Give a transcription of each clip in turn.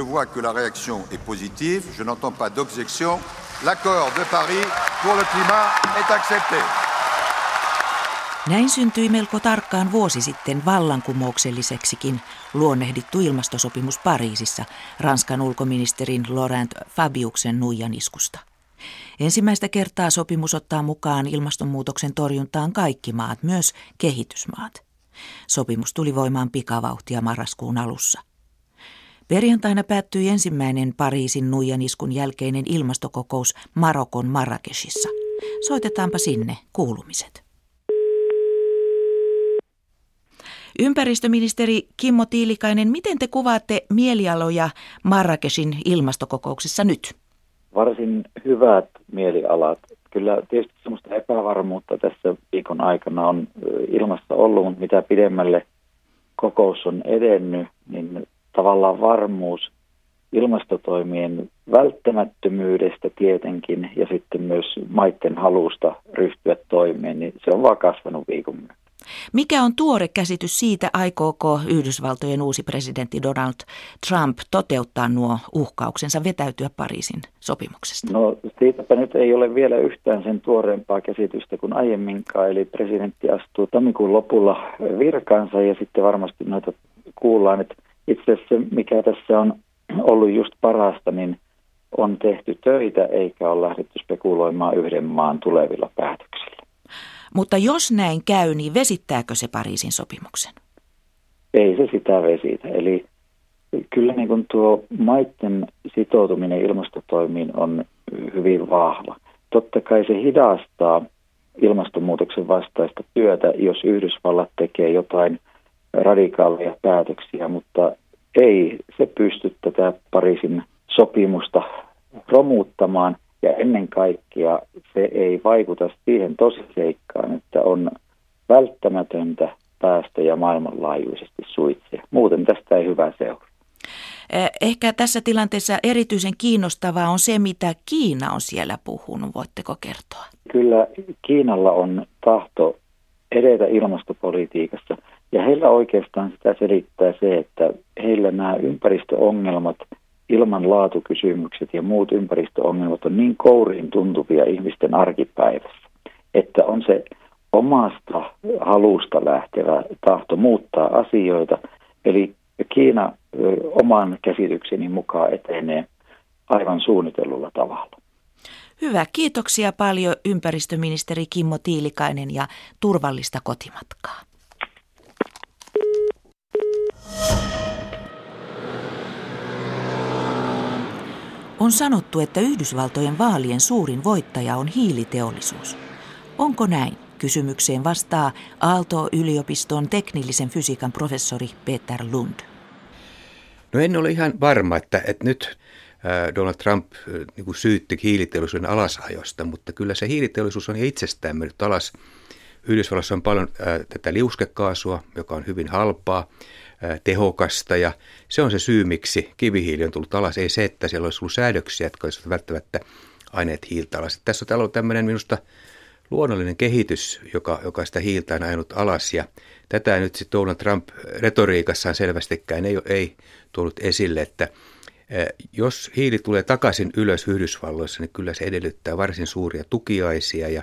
Je vois que la réaction est positive. Je n'entends pas d'objection. L'accord de Paris pour le climat est accepté. Näin syntyi melko tarkkaan vuosi sitten vallankumoukselliseksikin luonnehdittu ilmastosopimus Pariisissa Ranskan ulkoministerin Laurent Fabiuksen nuijaniskusta. Ensimmäistä kertaa sopimus ottaa mukaan ilmastonmuutoksen torjuntaan kaikki maat, myös kehitysmaat. Sopimus tuli voimaan pikavauhtia marraskuun alussa. Perjantaina päättyi ensimmäinen Pariisin nuijaniskun jälkeinen ilmastokokous Marokon Marrakeshissa. Soitetaanpa sinne kuulumiset. Ympäristöministeri Kimmo Tiilikainen, miten te kuvaatte mielialoja Marrakeshin ilmastokokouksessa nyt? Varsin hyvät mielialat. Kyllä tietysti sellaista epävarmuutta tässä viikon aikana on ilmassa ollut, mutta mitä pidemmälle kokous on edennyt, niin tavallaan varmuus ilmastotoimien välttämättömyydestä tietenkin ja sitten myös maiden halusta ryhtyä toimeen, niin se on vaan kasvanut viikon myötä. Mikä on tuore käsitys siitä, aikooko Yhdysvaltojen uusi presidentti Donald Trump toteuttaa nuo uhkauksensa vetäytyä Pariisin sopimuksesta? No siitäpä nyt ei ole vielä yhtään sen tuoreempaa käsitystä kuin aiemminkaan. Eli presidentti astuu tammikuun lopulla virkaansa ja sitten varmasti noita kuullaan. Että itse asiassa mikä tässä on ollut just parasta, niin on tehty töitä eikä ole lähdetty spekuloimaan yhden maan tulevilla päätöksillä. Mutta jos näin käy, niin vesittääkö se Pariisin sopimuksen? Ei se sitä vesitä. Eli kyllä niin kuin tuo maiden sitoutuminen ilmastotoimiin on hyvin vahva. Totta kai se hidastaa ilmastonmuutoksen vastaista työtä, jos Yhdysvallat tekee jotain radikaaleja päätöksiä, mutta ei se pysty tätä Pariisin sopimusta romuuttamaan – ja ennen kaikkea se ei vaikuta siihen tosiseikkaan, että on välttämätöntä päästöjä maailmanlaajuisesti suitsia. Muuten tästä ei hyvä seuraa. Eh, ehkä tässä tilanteessa erityisen kiinnostavaa on se, mitä Kiina on siellä puhunut. Voitteko kertoa? Kyllä Kiinalla on tahto edetä ilmastopolitiikassa ja heillä oikeastaan sitä selittää se, että heillä nämä ympäristöongelmat – ilmanlaatukysymykset ja muut ympäristöongelmat on niin kouriin tuntuvia ihmisten arkipäivässä, että on se omasta halusta lähtevä tahto muuttaa asioita. Eli Kiina oman käsitykseni mukaan etenee aivan suunnitellulla tavalla. Hyvä, kiitoksia paljon ympäristöministeri Kimmo Tiilikainen ja turvallista kotimatkaa. On sanottu, että Yhdysvaltojen vaalien suurin voittaja on hiiliteollisuus. Onko näin? Kysymykseen vastaa Aalto-yliopiston teknillisen fysiikan professori Peter Lund. No en ole ihan varma, että, että nyt Donald Trump niin kuin syytti hiiliteollisuuden alasajosta, mutta kyllä se hiiliteollisuus on itsestään mennyt alas. Yhdysvalloissa on paljon tätä liuskekaasua, joka on hyvin halpaa tehokasta ja se on se syy, miksi kivihiili on tullut alas. Ei se, että siellä olisi ollut säädöksiä, jotka olisivat välttämättä aineet hiiltä alas. Tässä on ollut tämmöinen minusta luonnollinen kehitys, joka, joka sitä hiiltä on ajanut alas ja tätä nyt sitten Donald Trump retoriikassaan selvästikään ei, ei tullut esille, että jos hiili tulee takaisin ylös Yhdysvalloissa, niin kyllä se edellyttää varsin suuria tukiaisia ja,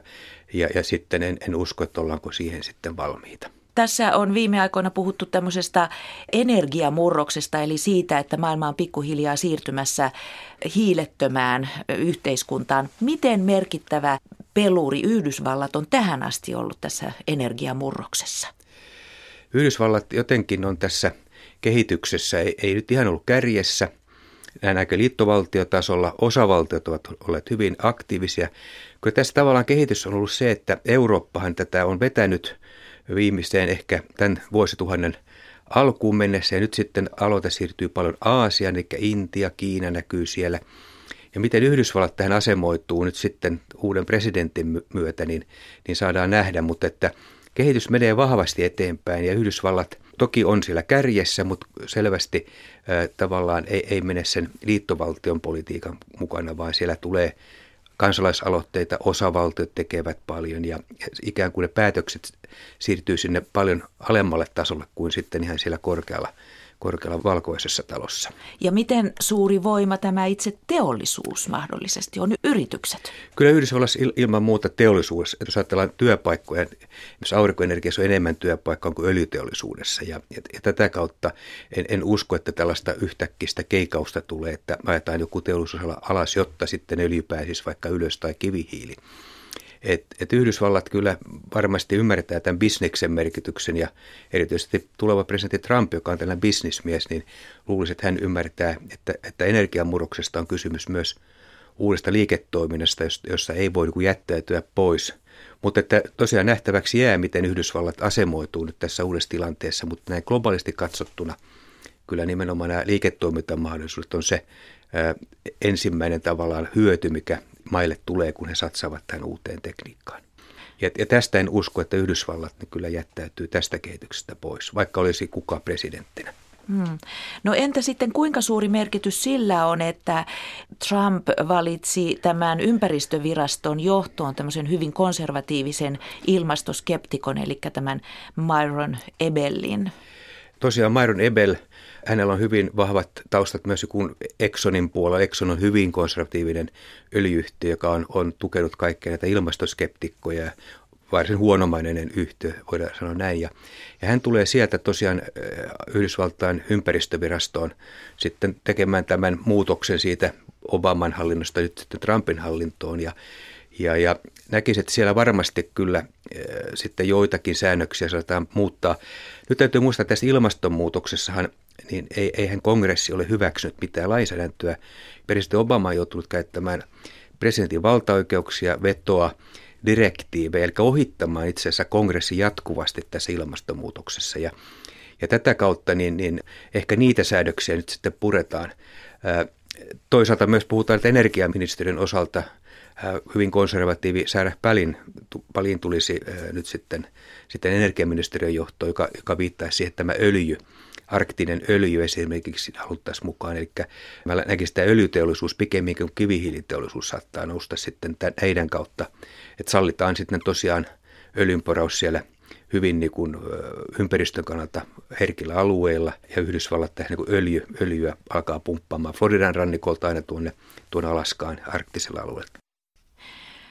ja, ja sitten en, en usko, että ollaanko siihen sitten valmiita. Tässä on viime aikoina puhuttu tämmöisestä energiamurroksesta, eli siitä, että maailma on pikkuhiljaa siirtymässä hiilettömään yhteiskuntaan. Miten merkittävä peluri Yhdysvallat on tähän asti ollut tässä energiamurroksessa? Yhdysvallat jotenkin on tässä kehityksessä, ei, ei nyt ihan ollut kärjessä. Nähdäänkö liittovaltiotasolla osavaltiot ovat olleet hyvin aktiivisia. Kyllä tässä tavallaan kehitys on ollut se, että Eurooppahan tätä on vetänyt – viimeiseen ehkä tämän vuosituhannen alkuun mennessä ja nyt sitten aloite siirtyy paljon Aasiaan, eli Intia, Kiina näkyy siellä. Ja miten Yhdysvallat tähän asemoituu nyt sitten uuden presidentin myötä, niin, niin saadaan nähdä, mutta että kehitys menee vahvasti eteenpäin ja Yhdysvallat toki on siellä kärjessä, mutta selvästi äh, tavallaan ei, ei mene sen liittovaltion politiikan mukana, vaan siellä tulee kansalaisaloitteita osavaltiot tekevät paljon ja ikään kuin ne päätökset siirtyy sinne paljon alemmalle tasolle kuin sitten ihan siellä korkealla, korkealla valkoisessa talossa. Ja miten suuri voima tämä itse teollisuus mahdollisesti on, yritykset? Kyllä Yhdysvallassa ilman muuta teollisuudessa, jos ajatellaan työpaikkoja, jos aurinkoenergiassa on enemmän työpaikkaa kuin öljyteollisuudessa. Ja, ja, ja tätä kautta en, en usko, että tällaista yhtäkkistä keikausta tulee, että ajetaan joku teollisuus alas, jotta sitten öljy pääsisi vaikka ylös tai kivihiili. Et, et Yhdysvallat kyllä varmasti ymmärtää tämän bisneksen merkityksen ja erityisesti tuleva presidentti Trump, joka on tällainen bisnismies, niin luulisi, että hän ymmärtää, että, että energiamurroksesta on kysymys myös uudesta liiketoiminnasta, jossa ei voi niin jättäytyä pois. Mutta että tosiaan nähtäväksi jää, miten Yhdysvallat asemoituu nyt tässä uudessa tilanteessa, mutta näin globaalisti katsottuna kyllä nimenomaan nämä liiketoimintamahdollisuudet on se ensimmäinen tavallaan hyöty, mikä maille tulee, kun he satsaavat tähän uuteen tekniikkaan. Ja, ja tästä en usko, että Yhdysvallat ne kyllä jättäytyy tästä kehityksestä pois, vaikka olisi kuka presidenttinä. Hmm. No entä sitten kuinka suuri merkitys sillä on, että Trump valitsi tämän ympäristöviraston johtoon tämmöisen hyvin konservatiivisen ilmastoskeptikon, eli tämän Myron Ebellin? Tosiaan Myron Ebel – hänellä on hyvin vahvat taustat myös kuin Exxonin puolella. Exxon on hyvin konservatiivinen öljyyhtiö, joka on, on tukenut kaikkia näitä ilmastoskeptikkoja ja varsin huonomainen yhtiö, voidaan sanoa näin. Ja, ja hän tulee sieltä tosiaan äh, Yhdysvaltain ympäristövirastoon sitten tekemään tämän muutoksen siitä Obaman hallinnosta nyt sitten Trumpin hallintoon. Ja, ja, ja näkisin, että siellä varmasti kyllä äh, sitten joitakin säännöksiä saadaan muuttaa. Nyt täytyy muistaa, että tässä ilmastonmuutoksessahan niin ei, eihän kongressi ole hyväksynyt mitään lainsäädäntöä. Presidentti Obama on joutunut käyttämään presidentin valtaoikeuksia, vetoa, direktiivejä, eli ohittamaan itse asiassa kongressi jatkuvasti tässä ilmastonmuutoksessa. Ja, ja tätä kautta niin, niin ehkä niitä säädöksiä nyt sitten puretaan. Toisaalta myös puhutaan, että energiaministeriön osalta hyvin konservatiivi Sarah Palin, Palin tulisi nyt sitten, sitten energiaministeriön johto, joka, joka viittaisi siihen, että tämä öljy – arktinen öljy esimerkiksi haluttaisiin mukaan. Eli mä näkisin, että öljyteollisuus pikemminkin kuin kivihiiliteollisuus saattaa nousta sitten tämän, heidän kautta. Että sallitaan sitten tosiaan öljynporaus siellä hyvin niin kuin, ympäristön kannalta herkillä alueilla ja Yhdysvallat tähän niin öljy, öljyä alkaa pumppaamaan Floridan rannikolta aina tuonne, tuonne Alaskaan arktisella alueella.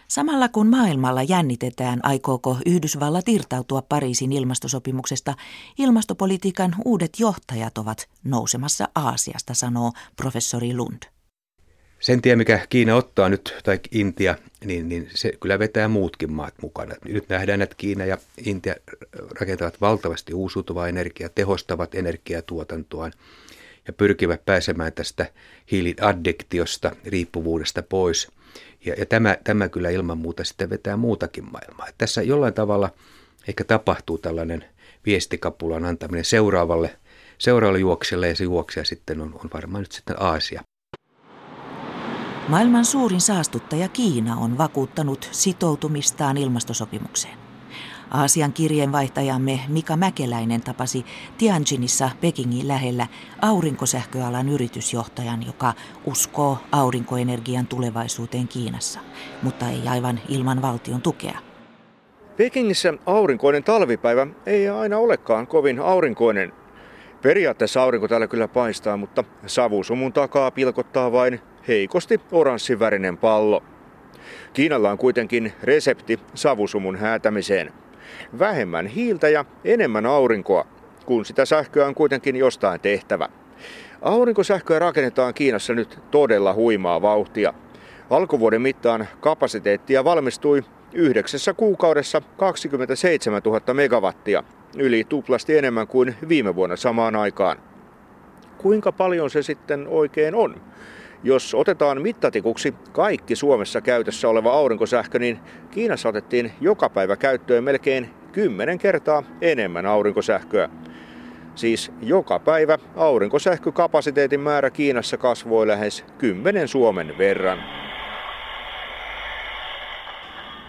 Samalla kun maailmalla jännitetään, aikooko Yhdysvallat irtautua Pariisin ilmastosopimuksesta, ilmastopolitiikan uudet johtajat ovat nousemassa Aasiasta, sanoo professori Lund. Sen tie, mikä Kiina ottaa nyt, tai Intia, niin, niin se kyllä vetää muutkin maat mukana. Nyt nähdään, että Kiina ja Intia rakentavat valtavasti uusiutuvaa energiaa, tehostavat energiatuotantoaan ja pyrkivät pääsemään tästä hiiliaddiktiosta, riippuvuudesta pois – ja, ja tämä, tämä kyllä ilman muuta sitten vetää muutakin maailmaa. Että tässä jollain tavalla ehkä tapahtuu tällainen viestikapulan antaminen seuraavalle, seuraavalle juokselle ja se juoksija sitten on, on varmaan nyt sitten Aasia. Maailman suurin saastuttaja Kiina on vakuuttanut sitoutumistaan ilmastosopimukseen. Aasian kirjeenvaihtajamme Mika Mäkeläinen tapasi Tianjinissa Pekingin lähellä aurinkosähköalan yritysjohtajan, joka uskoo aurinkoenergian tulevaisuuteen Kiinassa, mutta ei aivan ilman valtion tukea. Pekingissä aurinkoinen talvipäivä ei aina olekaan kovin aurinkoinen. Periaatteessa aurinko täällä kyllä paistaa, mutta savusumun takaa pilkottaa vain heikosti oranssivärinen pallo. Kiinalla on kuitenkin resepti savusumun häätämiseen – vähemmän hiiltä ja enemmän aurinkoa, kun sitä sähköä on kuitenkin jostain tehtävä. Aurinkosähköä rakennetaan Kiinassa nyt todella huimaa vauhtia. Alkuvuoden mittaan kapasiteettia valmistui yhdeksässä kuukaudessa 27 000 megawattia, yli tuplasti enemmän kuin viime vuonna samaan aikaan. Kuinka paljon se sitten oikein on? Jos otetaan mittatikuksi kaikki Suomessa käytössä oleva aurinkosähkö, niin Kiinassa otettiin joka päivä käyttöön melkein 10 kertaa enemmän aurinkosähköä. Siis joka päivä aurinkosähkökapasiteetin määrä Kiinassa kasvoi lähes 10 Suomen verran.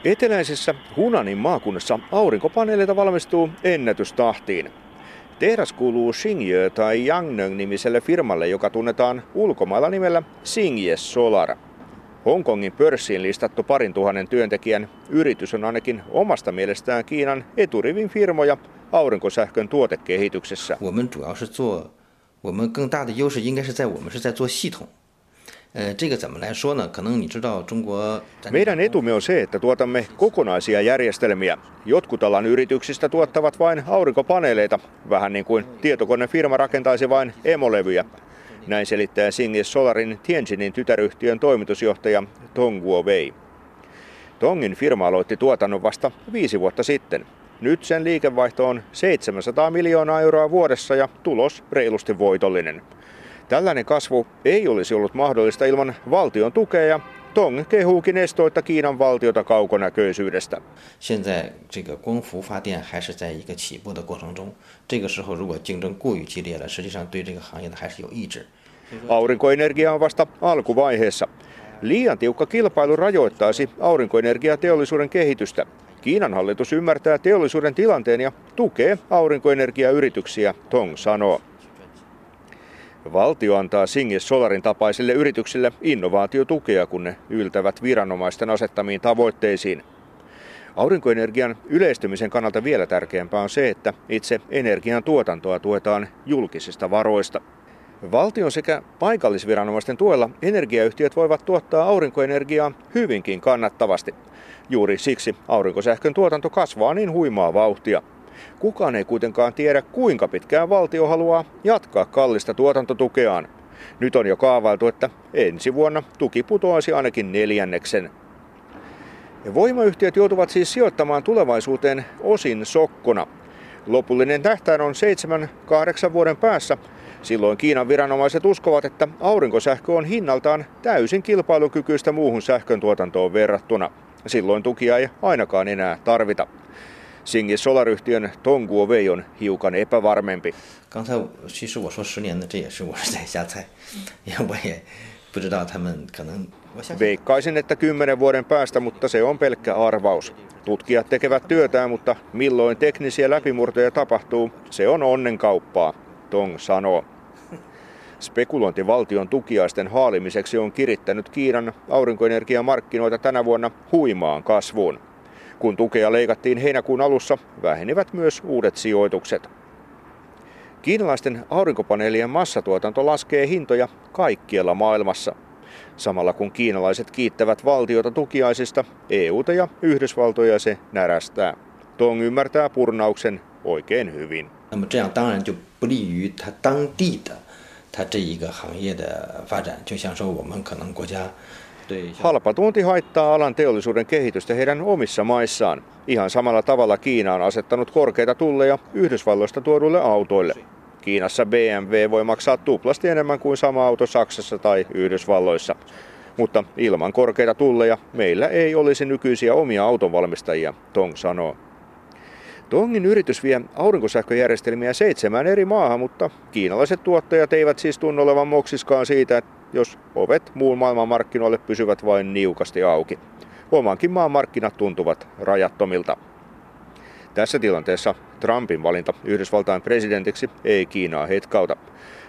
Eteläisessä Hunanin maakunnassa aurinkopaneeleita valmistuu ennätystahtiin. Tehdas kuuluu Xingye tai Yangneng nimiselle firmalle, joka tunnetaan ulkomailla nimellä Xingye Solar. Hongkongin pörssiin listattu parin tuhannen työntekijän yritys on ainakin omasta mielestään Kiinan eturivin firmoja aurinkosähkön tuotekehityksessä. 我们更大的优势应该是在我们是在做系统。 Meidän etumme on se, että tuotamme kokonaisia järjestelmiä. Jotkut alan yrityksistä tuottavat vain aurinkopaneeleita, vähän niin kuin tietokonefirma rakentaisi vain emolevyjä. Näin selittää Singis Solarin Tianjinin tytäryhtiön toimitusjohtaja Tong Wei. Tongin firma aloitti tuotannon vasta viisi vuotta sitten. Nyt sen liikevaihto on 700 miljoonaa euroa vuodessa ja tulos reilusti voitollinen. Tällainen kasvu ei olisi ollut mahdollista ilman valtion tukea Tong kehuukin estoitta Kiinan valtiota kaukonäköisyydestä. Aurinkoenergia on vasta alkuvaiheessa. Liian tiukka kilpailu rajoittaisi aurinkoenergiateollisuuden kehitystä. Kiinan hallitus ymmärtää teollisuuden tilanteen ja tukee aurinkoenergiayrityksiä, Tong sanoo. Valtio antaa Singis Solarin tapaisille yrityksille innovaatiotukea, kun ne yltävät viranomaisten asettamiin tavoitteisiin. Aurinkoenergian yleistymisen kannalta vielä tärkeämpää on se, että itse energian tuotantoa tuetaan julkisista varoista. Valtion sekä paikallisviranomaisten tuella energiayhtiöt voivat tuottaa aurinkoenergiaa hyvinkin kannattavasti. Juuri siksi aurinkosähkön tuotanto kasvaa niin huimaa vauhtia. Kukaan ei kuitenkaan tiedä, kuinka pitkään valtio haluaa jatkaa kallista tuotantotukeaan. Nyt on jo kaavailtu, että ensi vuonna tuki putoaisi ainakin neljänneksen. Voimayhtiöt joutuvat siis sijoittamaan tulevaisuuteen osin sokkona. Lopullinen tähtäin on 7-8 vuoden päässä. Silloin Kiinan viranomaiset uskovat, että aurinkosähkö on hinnaltaan täysin kilpailukykyistä muuhun sähkön tuotantoon verrattuna. Silloin tukia ei ainakaan enää tarvita. Singin Solar-yhtiön Tonguo Wei on hiukan epävarmempi. 刚才其实我说十年的，这也是我是在瞎猜，因为我也不知道他们可能。Veikkaisin, että kymmenen vuoden päästä, mutta se on pelkkä arvaus. Tutkijat tekevät työtään, mutta milloin teknisiä läpimurtoja tapahtuu, se on onnenkauppaa, Tong sanoo. Spekulointi valtion tukiaisten haalimiseksi on kirittänyt Kiinan aurinkoenergiamarkkinoita tänä vuonna huimaan kasvuun. Kun tukea leikattiin heinäkuun alussa, vähenivät myös uudet sijoitukset. Kiinalaisten aurinkopaneelien massatuotanto laskee hintoja kaikkialla maailmassa. Samalla kun kiinalaiset kiittävät valtiota tukiaisista, EUta ja Yhdysvaltoja se närästää. Tong ymmärtää purnauksen oikein hyvin. 那么这样当然就不利于它当地的它这一个行业的发展。就像说我们可能国家 Halpa tuonti haittaa alan teollisuuden kehitystä heidän omissa maissaan. Ihan samalla tavalla Kiina on asettanut korkeita tulleja Yhdysvalloista tuoduille autoille. Kiinassa BMW voi maksaa tuplasti enemmän kuin sama auto Saksassa tai Yhdysvalloissa. Mutta ilman korkeita tulleja meillä ei olisi nykyisiä omia autonvalmistajia, Tong sanoo. Tongin yritys vie aurinkosähköjärjestelmiä seitsemään eri maahan, mutta kiinalaiset tuottajat eivät siis tunnu olevan moksiskaan siitä, jos ovet muun maailman markkinoille pysyvät vain niukasti auki. Omankin maan markkinat tuntuvat rajattomilta. Tässä tilanteessa Trumpin valinta Yhdysvaltain presidentiksi ei Kiinaa hetkauta.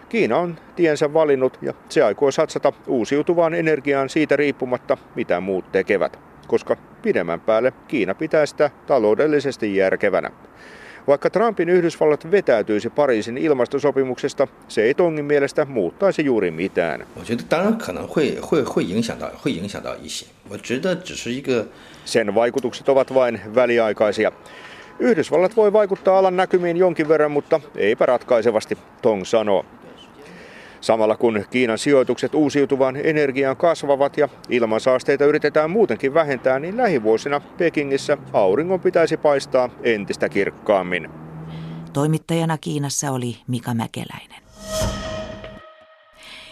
Kiina on tiensä valinnut ja se aikoo satsata uusiutuvaan energiaan siitä riippumatta, mitä muut tekevät, koska pidemmän päälle Kiina pitää sitä taloudellisesti järkevänä. Vaikka Trumpin Yhdysvallat vetäytyisi Pariisin ilmastosopimuksesta, se ei Tongin mielestä muuttaisi juuri mitään. Sen vaikutukset ovat vain väliaikaisia. Yhdysvallat voi vaikuttaa alan näkymiin jonkin verran, mutta eipä ratkaisevasti, Tong sanoo. Samalla kun Kiinan sijoitukset uusiutuvaan energiaan kasvavat ja ilmansaasteita yritetään muutenkin vähentää, niin lähivuosina Pekingissä auringon pitäisi paistaa entistä kirkkaammin. Toimittajana Kiinassa oli Mika Mäkeläinen.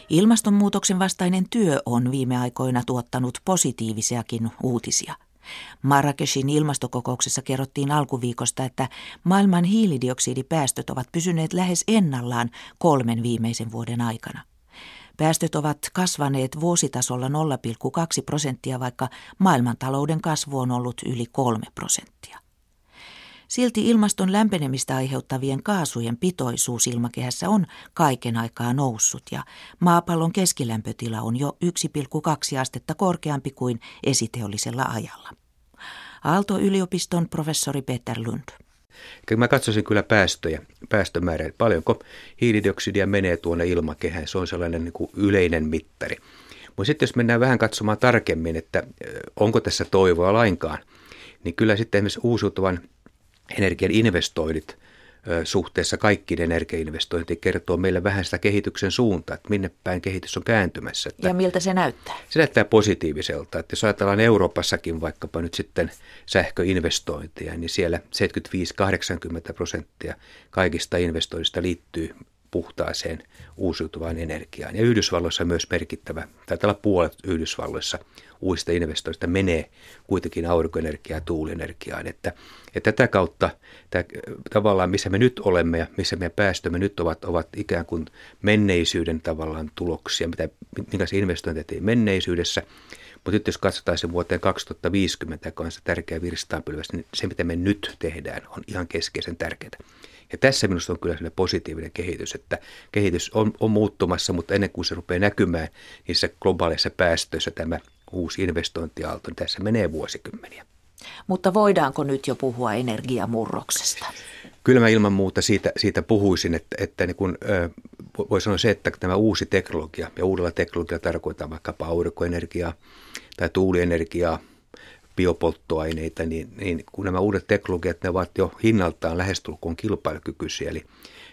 Ilmastonmuutoksen vastainen työ on viime aikoina tuottanut positiivisiakin uutisia – Marrakeshin ilmastokokouksessa kerrottiin alkuviikosta, että maailman hiilidioksidipäästöt ovat pysyneet lähes ennallaan kolmen viimeisen vuoden aikana. Päästöt ovat kasvaneet vuositasolla 0,2 prosenttia, vaikka maailmantalouden kasvu on ollut yli 3 prosenttia. Silti ilmaston lämpenemistä aiheuttavien kaasujen pitoisuus ilmakehässä on kaiken aikaa noussut ja maapallon keskilämpötila on jo 1,2 astetta korkeampi kuin esiteollisella ajalla. Aalto-yliopiston professori Peter Lund. Mä katsoisin kyllä päästöjä, päästömäärää, paljonko hiilidioksidia menee tuonne ilmakehään. Se on sellainen niin kuin yleinen mittari. Mutta sitten jos mennään vähän katsomaan tarkemmin, että onko tässä toivoa lainkaan, niin kyllä sitten esimerkiksi uusiutuvan energian investoinnit suhteessa kaikkiin energiainvestointiin kertoo meille vähän sitä kehityksen suuntaa, että minne päin kehitys on kääntymässä. Että ja miltä se näyttää? Se näyttää positiiviselta. Että jos ajatellaan Euroopassakin vaikkapa nyt sitten sähköinvestointeja, niin siellä 75-80 prosenttia kaikista investoinnista liittyy puhtaaseen uusiutuvaan energiaan. Ja Yhdysvalloissa myös merkittävä, taitaa olla puolet Yhdysvalloissa uusista investoista menee kuitenkin aurinkoenergiaan ja tuulienergiaan. Että, että tätä kautta tämä, tavallaan missä me nyt olemme ja missä meidän päästömme nyt ovat, ovat ikään kuin menneisyyden tavallaan tuloksia, mitä, minkälaisia investointeja tein menneisyydessä. Mutta nyt jos katsotaan se vuoteen 2050, joka on se tärkeä virstaanpylväs, niin se mitä me nyt tehdään on ihan keskeisen tärkeää. Ja tässä minusta on kyllä positiivinen kehitys, että kehitys on, on muuttumassa, mutta ennen kuin se rupeaa näkymään niissä globaaleissa päästöissä tämä uusi investointiaalto, niin tässä menee vuosikymmeniä. Mutta voidaanko nyt jo puhua energiamurroksesta? Kyllä mä ilman muuta siitä, siitä puhuisin, että, että niin kun, voi sanoa se, että tämä uusi teknologia ja uudella teknologialla tarkoittaa vaikkapa aurinkoenergiaa tai tuulienergiaa, biopolttoaineita, niin, niin kun nämä uudet teknologiat, ne ovat jo hinnaltaan lähestulkoon kilpailukykyisiä. Eli,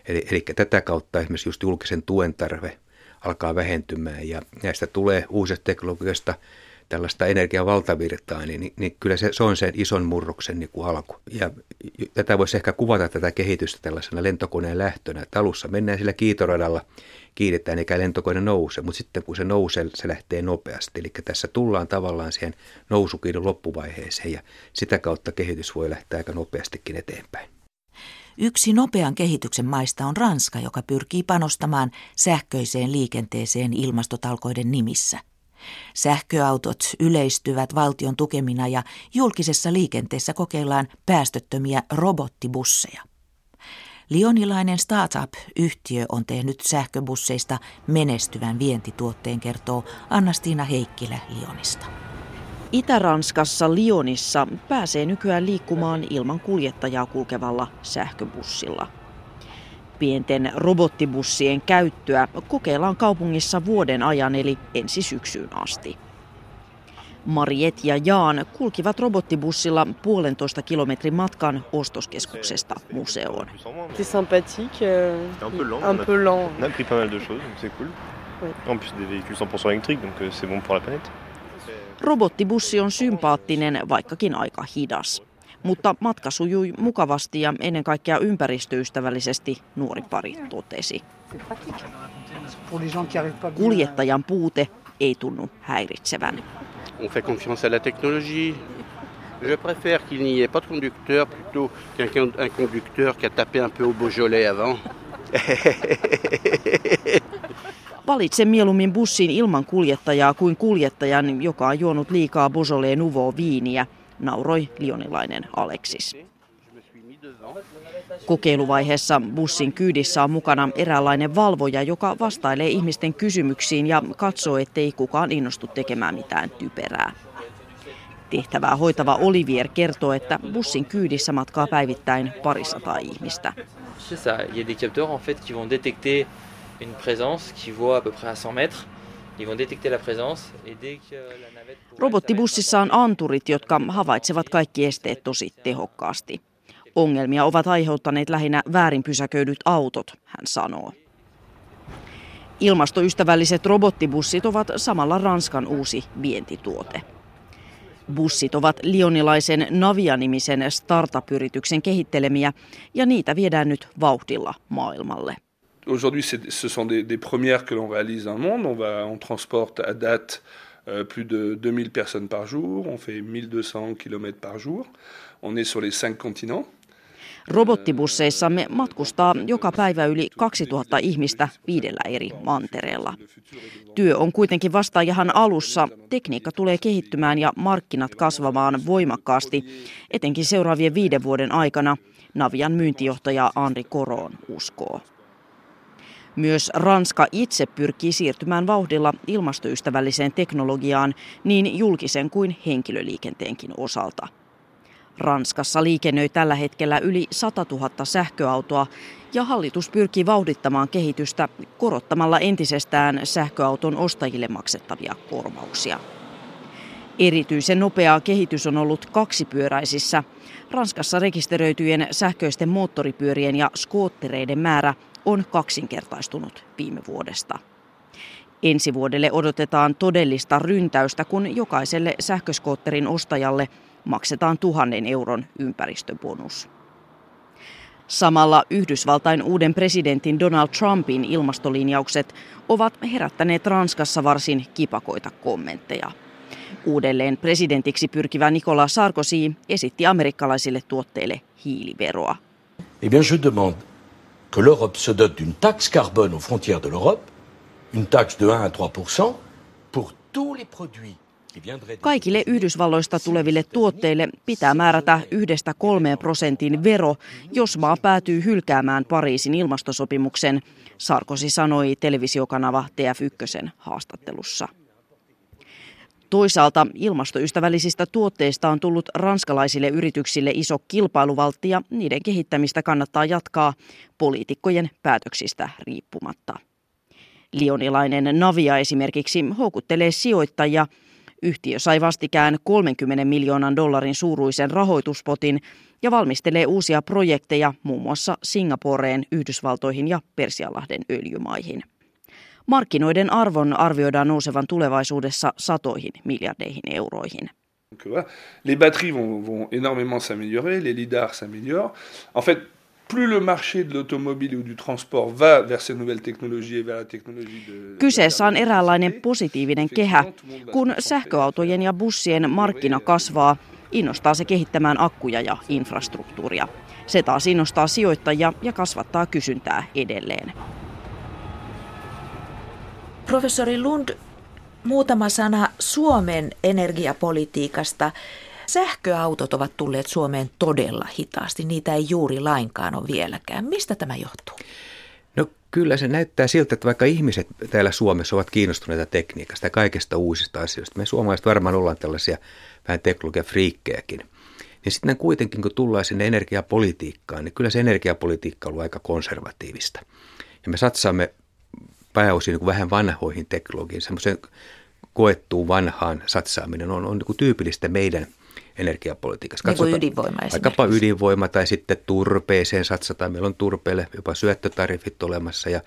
eli, eli tätä kautta esimerkiksi just julkisen tuen tarve alkaa vähentymään ja näistä tulee uusista teknologiasta tällaista energiavaltavirtaa, niin, niin, niin kyllä se, se on sen ison murroksen niin kuin alku. Ja tätä voisi ehkä kuvata tätä kehitystä tällaisena lentokoneen lähtönä, että alussa mennään sillä kiitoradalla, kiitetään eikä lentokone nouse, mutta sitten kun se nousee, se lähtee nopeasti. Eli tässä tullaan tavallaan siihen nousukiidon loppuvaiheeseen ja sitä kautta kehitys voi lähteä aika nopeastikin eteenpäin. Yksi nopean kehityksen maista on Ranska, joka pyrkii panostamaan sähköiseen liikenteeseen ilmastotalkoiden nimissä. Sähköautot yleistyvät valtion tukemina ja julkisessa liikenteessä kokeillaan päästöttömiä robottibusseja. Lionilainen startup-yhtiö on tehnyt sähköbusseista menestyvän vientituotteen, kertoo Annastiina Heikkilä Lionista. Itä-Ranskassa Lyonissa pääsee nykyään liikkumaan ilman kuljettajaa kulkevalla sähköbussilla. Pienten robottibussien käyttöä kokeillaan kaupungissa vuoden ajan eli ensi syksyyn asti. Mariet ja Jaan kulkivat robottibussilla puolentoista kilometrin matkan ostoskeskuksesta museoon. C'est sympathique, euh, un peu lent. On a appris pas mal de choses, c'est cool. En plus des véhicules 100% électriques, donc euh, c'est bon pour la planète. Robottibussi on sympaattinen, vaikkakin aika hidas. Mutta matka sujui mukavasti ja ennen kaikkea ympäristöystävällisesti, nuori pari totesi. Kuljettajan puute ei tunnu häiritsevän. On fait confiance à la technologie. Je préfère qu'il n'y ait pas de conducteur plutôt qu'un conducteur qui a tapé un peu au Beaujolais avant. Valitse mieluummin bussin ilman kuljettajaa kuin kuljettajan, joka on juonut liikaa Beaujolais Nouveau viiniä, nauroi lionilainen Aleksis. Kokeiluvaiheessa bussin kyydissä on mukana eräänlainen valvoja, joka vastailee ihmisten kysymyksiin ja katsoo, ettei kukaan innostu tekemään mitään typerää. Tehtävää hoitava Olivier kertoo, että bussin kyydissä matkaa päivittäin parisataa ihmistä. Il y a des capteurs en fait qui vont détecter une présence qui voit à peu près à 100 mètres. Robottibussissa on anturit, jotka havaitsevat kaikki esteet tosi tehokkaasti. Ongelmia ovat aiheuttaneet lähinnä väärin pysäköidyt autot, hän sanoo. Ilmastoystävälliset robottibussit ovat samalla Ranskan uusi vientituote. Bussit ovat lionilaisen Navia-nimisen startup-yrityksen kehittelemiä ja niitä viedään nyt vauhdilla maailmalle. Aujourd'hui, ce sont des, des premières que l'on réalise dans le monde. On, va, on transporte à date euh, plus de 2000 personnes par jour. On fait 1200 km par jour. On est sur les cinq continents. Robottibusseissamme matkustaa joka päivä yli 2000 ihmistä viidellä eri mantereella. Työ on kuitenkin vasta ihan alussa. Tekniikka tulee kehittymään ja markkinat kasvamaan voimakkaasti, etenkin seuraavien viiden vuoden aikana, Navian myyntijohtaja Andri Koroon uskoo. Myös Ranska itse pyrkii siirtymään vauhdilla ilmastoystävälliseen teknologiaan niin julkisen kuin henkilöliikenteenkin osalta. Ranskassa liikennöi tällä hetkellä yli 100 000 sähköautoa ja hallitus pyrkii vauhdittamaan kehitystä korottamalla entisestään sähköauton ostajille maksettavia korvauksia. Erityisen nopeaa kehitys on ollut kaksipyöräisissä. Ranskassa rekisteröityjen sähköisten moottoripyörien ja skoottereiden määrä on kaksinkertaistunut viime vuodesta. Ensi vuodelle odotetaan todellista ryntäystä, kun jokaiselle sähköskootterin ostajalle maksetaan tuhannen euron ympäristöbonus. Samalla Yhdysvaltain uuden presidentin Donald Trumpin ilmastolinjaukset ovat herättäneet Ranskassa varsin kipakoita kommentteja. Uudelleen presidentiksi pyrkivä Nicolas Sarkozy esitti amerikkalaisille tuotteille hiiliveroa. Eh bien, je demande que l'Europe se dote d'une taxe carbone aux frontières de l'Europe, une taxe de 1 à 3 pour tous les produits Kaikille Yhdysvalloista tuleville tuotteille pitää määrätä yhdestä kolmeen prosentin vero, jos maa päätyy hylkäämään Pariisin ilmastosopimuksen, Sarkosi sanoi televisiokanava TF1 haastattelussa. Toisaalta ilmastoystävällisistä tuotteista on tullut ranskalaisille yrityksille iso kilpailuvaltti ja niiden kehittämistä kannattaa jatkaa poliitikkojen päätöksistä riippumatta. Lionilainen Navia esimerkiksi houkuttelee sijoittajia. Yhtiö sai vastikään 30 miljoonan dollarin suuruisen rahoituspotin ja valmistelee uusia projekteja muun muassa Singaporeen, Yhdysvaltoihin ja Persialahden öljymaihin. Markkinoiden arvon arvioidaan nousevan tulevaisuudessa satoihin miljardeihin euroihin. Les batteries vont, vont énormément s'améliorer, les lidars s'améliorent. En fait, plus le marché de l'automobile ou du transport va vers ces nouvelles technologies et vers la technologie de... Kyseessä on eräänlainen positiivinen kehä. Kun sähköautojen ja bussien markkina kasvaa, innostaa se kehittämään akkuja ja infrastruktuuria. Se taas innostaa sijoittajia ja kasvattaa kysyntää edelleen. Professori Lund, muutama sana Suomen energiapolitiikasta. Sähköautot ovat tulleet Suomeen todella hitaasti. Niitä ei juuri lainkaan ole vieläkään. Mistä tämä johtuu? No kyllä se näyttää siltä, että vaikka ihmiset täällä Suomessa ovat kiinnostuneita tekniikasta ja kaikesta uusista asioista, me suomalaiset varmaan ollaan tällaisia vähän teknologiafriikkejäkin, niin sitten kuitenkin kun tullaan sinne energiapolitiikkaan, niin kyllä se energiapolitiikka on ollut aika konservatiivista. Ja me satsaamme pääosin niin vähän vanhoihin teknologiin, semmoisen koettuun vanhaan satsaaminen on, on niin tyypillistä meidän energiapolitiikassa. Katsotaan, niin ydinvoima Vaikkapa ydinvoima tai sitten turpeeseen satsataan. Meillä on turpeelle jopa syöttötariffit olemassa ja,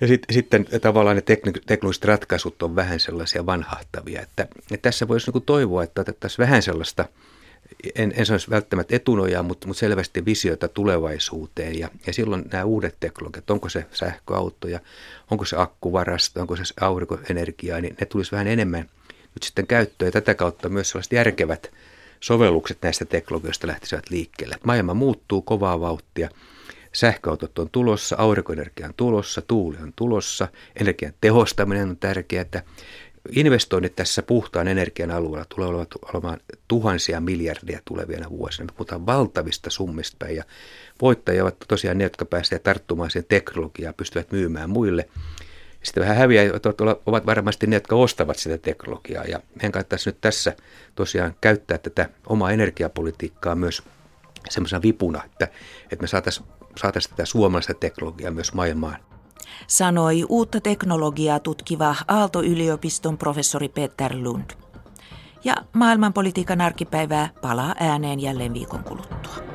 ja sit, sitten tavallaan ne teknologiset ratkaisut on vähän sellaisia vanhahtavia. Että, että tässä voisi niin toivoa, että otettaisiin vähän sellaista – en, en sanoisi välttämättä etunojaa, mutta, mutta selvästi visiota tulevaisuuteen. Ja, ja silloin nämä uudet teknologiat, onko se sähköautoja, onko se akkuvarasto, onko se aurinkoenergiaa, niin ne tulisi vähän enemmän nyt sitten käyttöön. Ja tätä kautta myös sellaiset järkevät sovellukset näistä teknologioista lähtisivät liikkeelle. Maailma muuttuu kovaa vauhtia. Sähköautot on tulossa, aurinkoenergia on tulossa, tuuli on tulossa, energian tehostaminen on tärkeää investoinnit tässä puhtaan energian alueella tulee olemaan tuhansia miljardia tulevina vuosina. Me puhutaan valtavista summista ja voittajia ovat tosiaan ne, jotka pääsevät tarttumaan siihen teknologiaan pystyvät myymään muille. Sitten vähän häviää, ovat varmasti ne, jotka ostavat sitä teknologiaa. Ja meidän kannattaisi nyt tässä tosiaan käyttää tätä omaa energiapolitiikkaa myös semmoisena vipuna, että, että me saataisiin saataisiin tätä suomalaista teknologiaa myös maailmaan sanoi uutta teknologiaa tutkiva Aalto-yliopiston professori Peter Lund. Ja maailmanpolitiikan arkipäivää palaa ääneen jälleen viikon kuluttua.